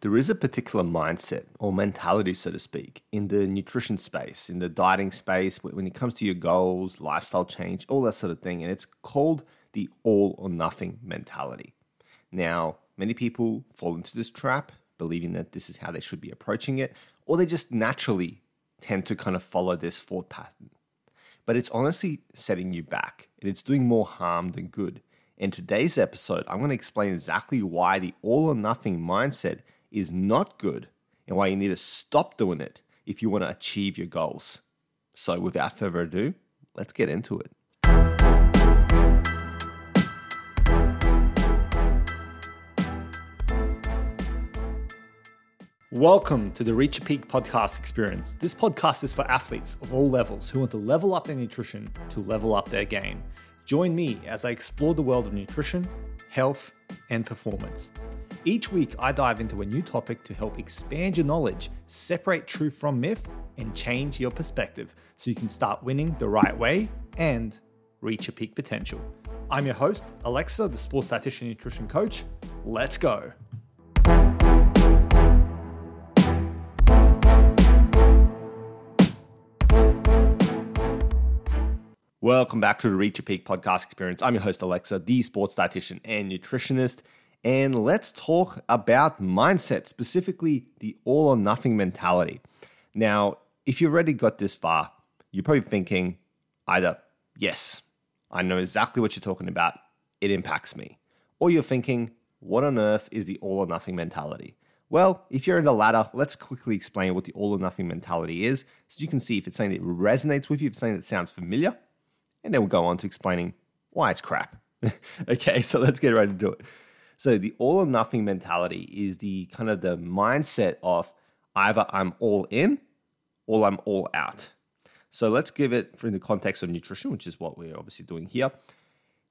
there is a particular mindset or mentality, so to speak, in the nutrition space, in the dieting space, when it comes to your goals, lifestyle change, all that sort of thing. And it's called the all or nothing mentality. Now, many people fall into this trap, believing that this is how they should be approaching it, or they just naturally tend to kind of follow this thought pattern. But it's honestly setting you back, and it's doing more harm than good. In today's episode, I'm going to explain exactly why the all or nothing mindset is not good and why you need to stop doing it if you want to achieve your goals. So, without further ado, let's get into it. Welcome to the Reach Your Peak podcast experience. This podcast is for athletes of all levels who want to level up their nutrition to level up their game. Join me as I explore the world of nutrition, health, and performance. Each week, I dive into a new topic to help expand your knowledge, separate truth from myth, and change your perspective so you can start winning the right way and reach your peak potential. I'm your host, Aleksa, the sports dietitian and nutrition coach. Let's go. Welcome back to the Reach Your Peak podcast experience. I'm your host, Aleksa, the sports dietitian and nutritionist. And let's talk about mindset, specifically the all or nothing mentality. Now, if you've already got this far, you're probably thinking either, yes, I know exactly what you're talking about, it impacts me. Or you're thinking, what on earth is the all or nothing mentality? Well, if you're in the latter, let's quickly explain what the all or nothing mentality is so you can see if it's something that resonates with you, if it's something that sounds familiar, and then we'll go on to explaining why it's crap. okay, so let's get right into it. So the all or nothing mentality is the kind of the mindset of either I'm all in or I'm all out. So let's give it in the context of nutrition, which is what we're obviously doing here.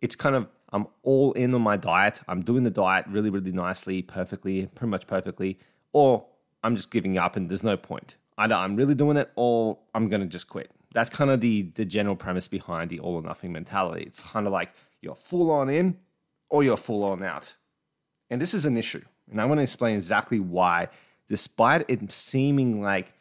It's kind of I'm all in on my diet. I'm doing the diet really, really nicely, perfectly, pretty much perfectly, or I'm just giving up and there's no point. Either I'm really doing it or I'm gonna just quit that's kind of the the general premise behind the all or nothing mentality. It's kind of like you're full on in or you're full on out. And this is an issue. And I want to explain exactly why, despite it seeming like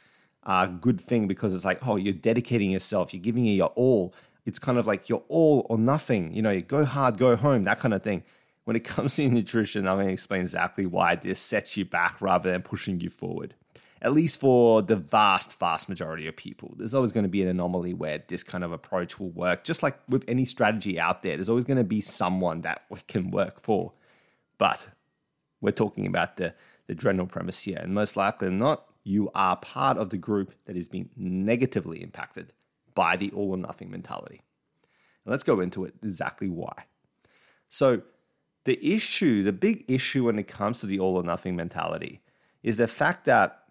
a good thing because it's like, oh, you're dedicating yourself, you're giving it your all. It's kind of like you're all or nothing. You know, you go hard, go home, that kind of thing. When it comes to nutrition, I'm going to explain exactly why this sets you back rather than pushing you forward at least for the vast, vast majority of people. There's always going to be an anomaly where this kind of approach will work. Just like with any strategy out there, there's always going to be someone that we can work for. But we're talking about the, the general premise here. And most likely not, you are part of the group that is being negatively impacted by the all or nothing mentality. And let's go into it exactly why. So, the issue, the big issue when it comes to the all or nothing mentality is the fact that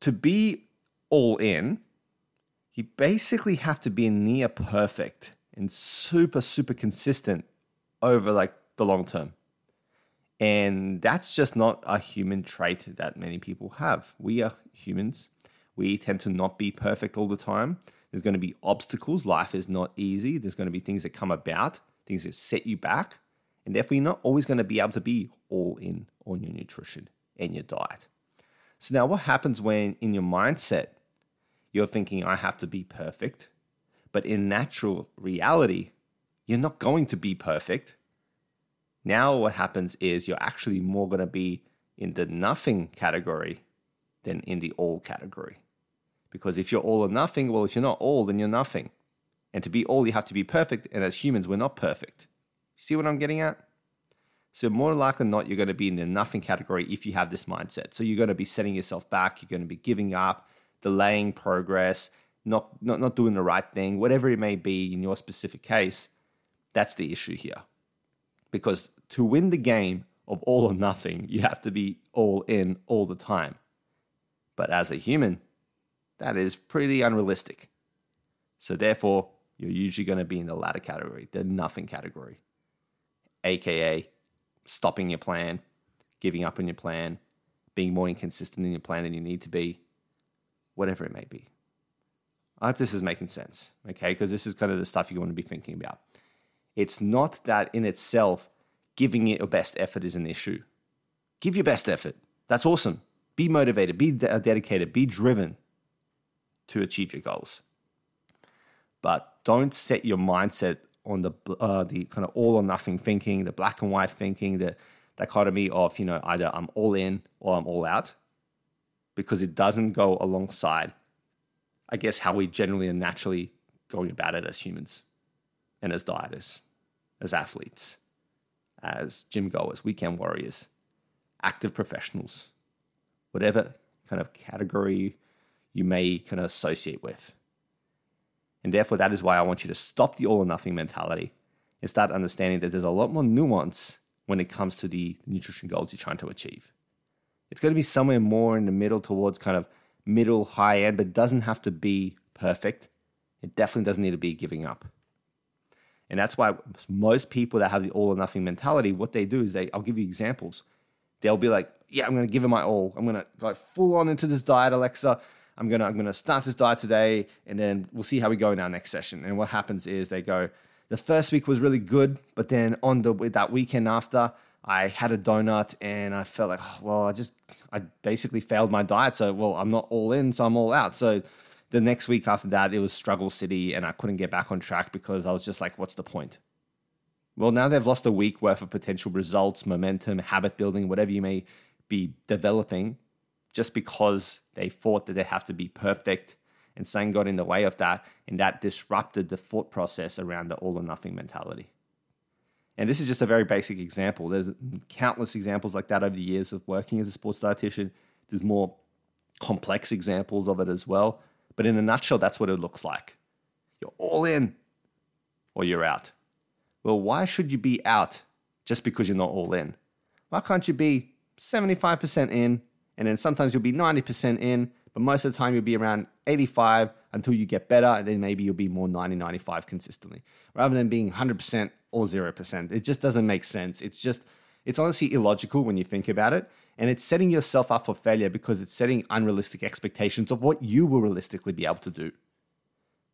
to be all in, you basically have to be near perfect and super, super consistent over like the long term. And that's just not a human trait that many people have. We are humans. We tend to not be perfect all the time. There's going to be obstacles. Life is not easy. There's going to be things that come about, things that set you back. And therefore, you're not always going to be able to be all in on your nutrition and your diet. So now what happens when in your mindset you're thinking I have to be perfect, but in natural reality you're not going to be perfect. Now what happens is you're actually more going to be in the nothing category than in the all category. Because if you're all or nothing, well, if you're not all, then you're nothing. And to be all, you have to be perfect. And as humans, we're not perfect. See what I'm getting at? So more likely than not, you're going to be in the nothing category if you have this mindset. So you're going to be setting yourself back. You're going to be giving up, delaying progress, not, not, not doing the right thing, whatever it may be in your specific case. That's the issue here. Because to win the game of all or nothing, you have to be all in all the time. But as a human, that is pretty unrealistic. So therefore, you're usually going to be in the latter category, the nothing category, aka stopping your plan, giving up on your plan, being more inconsistent in your plan than you need to be, whatever it may be. I hope this is making sense, okay? Because this is kind of the stuff you want to be thinking about. It's not that in itself giving it your best effort is an issue. Give your best effort. That's awesome. Be motivated, be de- dedicated, be driven to achieve your goals. But don't set your mindset on the uh, the kind of all or nothing thinking, the black and white thinking, the dichotomy of you know either I'm all in or I'm all out, because it doesn't go alongside, I guess, how we generally are naturally going about it as humans, and as dieters, as athletes, as gym goers, weekend warriors, active professionals, whatever kind of category you may kind of associate with. And therefore, that is why I want you to stop the all or nothing mentality and start understanding that there's a lot more nuance when it comes to the nutrition goals you're trying to achieve. It's going to be somewhere more in the middle towards kind of middle, high end, but doesn't have to be perfect. It definitely doesn't need to be giving up. And that's why most people that have the all or nothing mentality, what they do is they, I'll give you examples. They'll be like, yeah, I'm going to give it my all. I'm going to go full on into this diet, Aleksa. I'm gonna I'm gonna start this diet today, and then we'll see how we go in our next session. And what happens is they go, the first week was really good, but then on the that weekend after, I had a donut and I felt like, oh, well, I just I basically failed my diet. So well, I'm not all in, so I'm all out. So the next week after that, it was struggle city, and I couldn't get back on track because I was just like, what's the point? Well, now they've lost a week worth of potential results, momentum, habit building, whatever you may be developing just because they thought that they have to be perfect. And something got in the way of that and that disrupted the thought process around the all or nothing mentality. And this is just a very basic example. There's countless examples like that over the years of working as a sports dietitian. There's more complex examples of it as well but in a nutshell that's what it looks like you're all in or you're out well why should you be out just because you're not all in why can't you be 75% in and then sometimes you'll be 90% in, but most of the time you'll be around 85 until you get better, and then maybe you'll be more 90, 95 consistently, rather than being 100% or 0%. It just doesn't make sense. It's just, it's honestly illogical when you think about it. And it's setting yourself up for failure because it's setting unrealistic expectations of what you will realistically be able to do.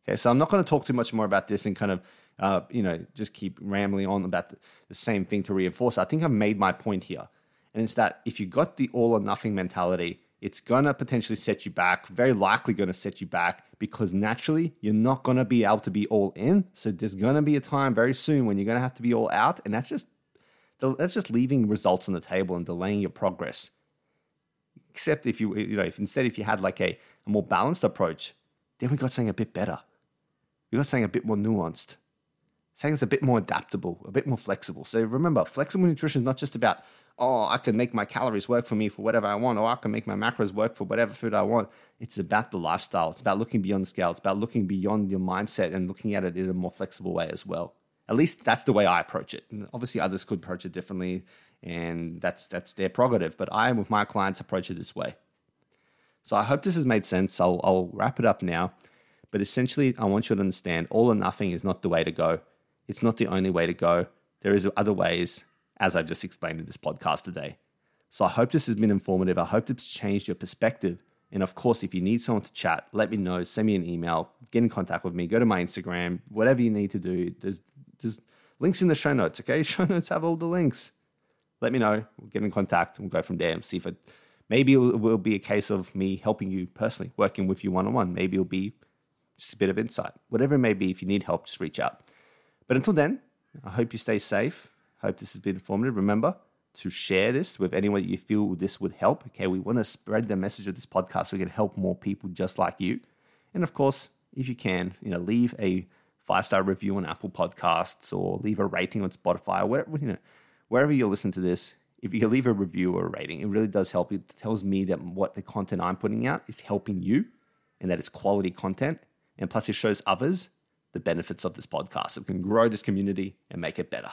Okay, so I'm not going to talk too much more about this and kind of, uh, you know, just keep rambling on about the, the same thing to reinforce. I think I've made my point here. And it's that if you got the all or nothing mentality, it's gonna potentially set you back, very likely gonna set you back because naturally you're not gonna be able to be all in. So there's gonna be a time very soon when you're gonna have to be all out, and that's just that's just leaving results on the table and delaying your progress. Except if you you know if instead if you had like a, a more balanced approach, then we got something a bit better. We got something a bit more nuanced. Something that's a bit more adaptable, a bit more flexible. So remember, flexible nutrition is not just about oh, I can make my calories work for me for whatever I want, or I can make my macros work for whatever food I want. It's about the lifestyle. It's about looking beyond the scale. It's about looking beyond your mindset and looking at it in a more flexible way as well. At least that's the way I approach it. And obviously, others could approach it differently, and that's that's their prerogative. But I, with my clients, approach it this way. So I hope this has made sense. I'll, I'll wrap it up now. But essentially, I want you to understand all or nothing is not the way to go. It's not the only way to go. There is other ways, as I've just explained in this podcast today. So I hope this has been informative. I hope it's changed your perspective. And of course, if you need someone to chat, let me know. Send me an email. Get in contact with me. Go to my Instagram. Whatever you need to do. There's there's links in the show notes. Okay, show notes have all the links. Let me know. We'll get in contact. We'll go from there and see if it. Maybe it will be a case of me helping you personally, working with you one on one. Maybe it'll be just a bit of insight. Whatever it may be, if you need help, just reach out. But until then, I hope you stay safe Hope this has been informative. Remember to share this with anyone that you feel this would help. Okay, we want to spread the message of this podcast so we can help more people just like you. And of course, if you can, you know, leave a five star review on Apple Podcasts or leave a rating on Spotify or wherever you know, wherever you listen to this. If you leave a review or a rating, it really does help. It tells me that what the content I'm putting out is helping you and that it's quality content. And plus, it shows others the benefits of this podcast. We can grow this community and make it better.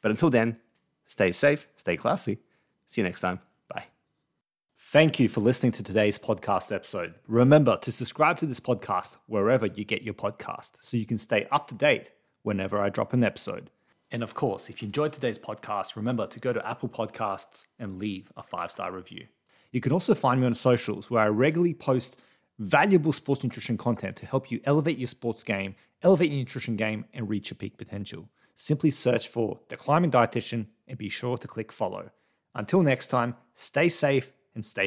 But until then, stay safe, stay classy. See you next time. Thank you for listening to today's podcast episode. Remember to subscribe to this podcast wherever you get your podcast so you can stay up to date whenever I drop an episode. And of course, if you enjoyed today's podcast, remember to go to Apple Podcasts and leave a five star review. You can also find me on socials where I regularly post valuable sports nutrition content to help you elevate your sports game, elevate your nutrition game, and reach your peak potential simply search for The Climbing Dietitian and be sure to click follow. Until next time, stay safe and stay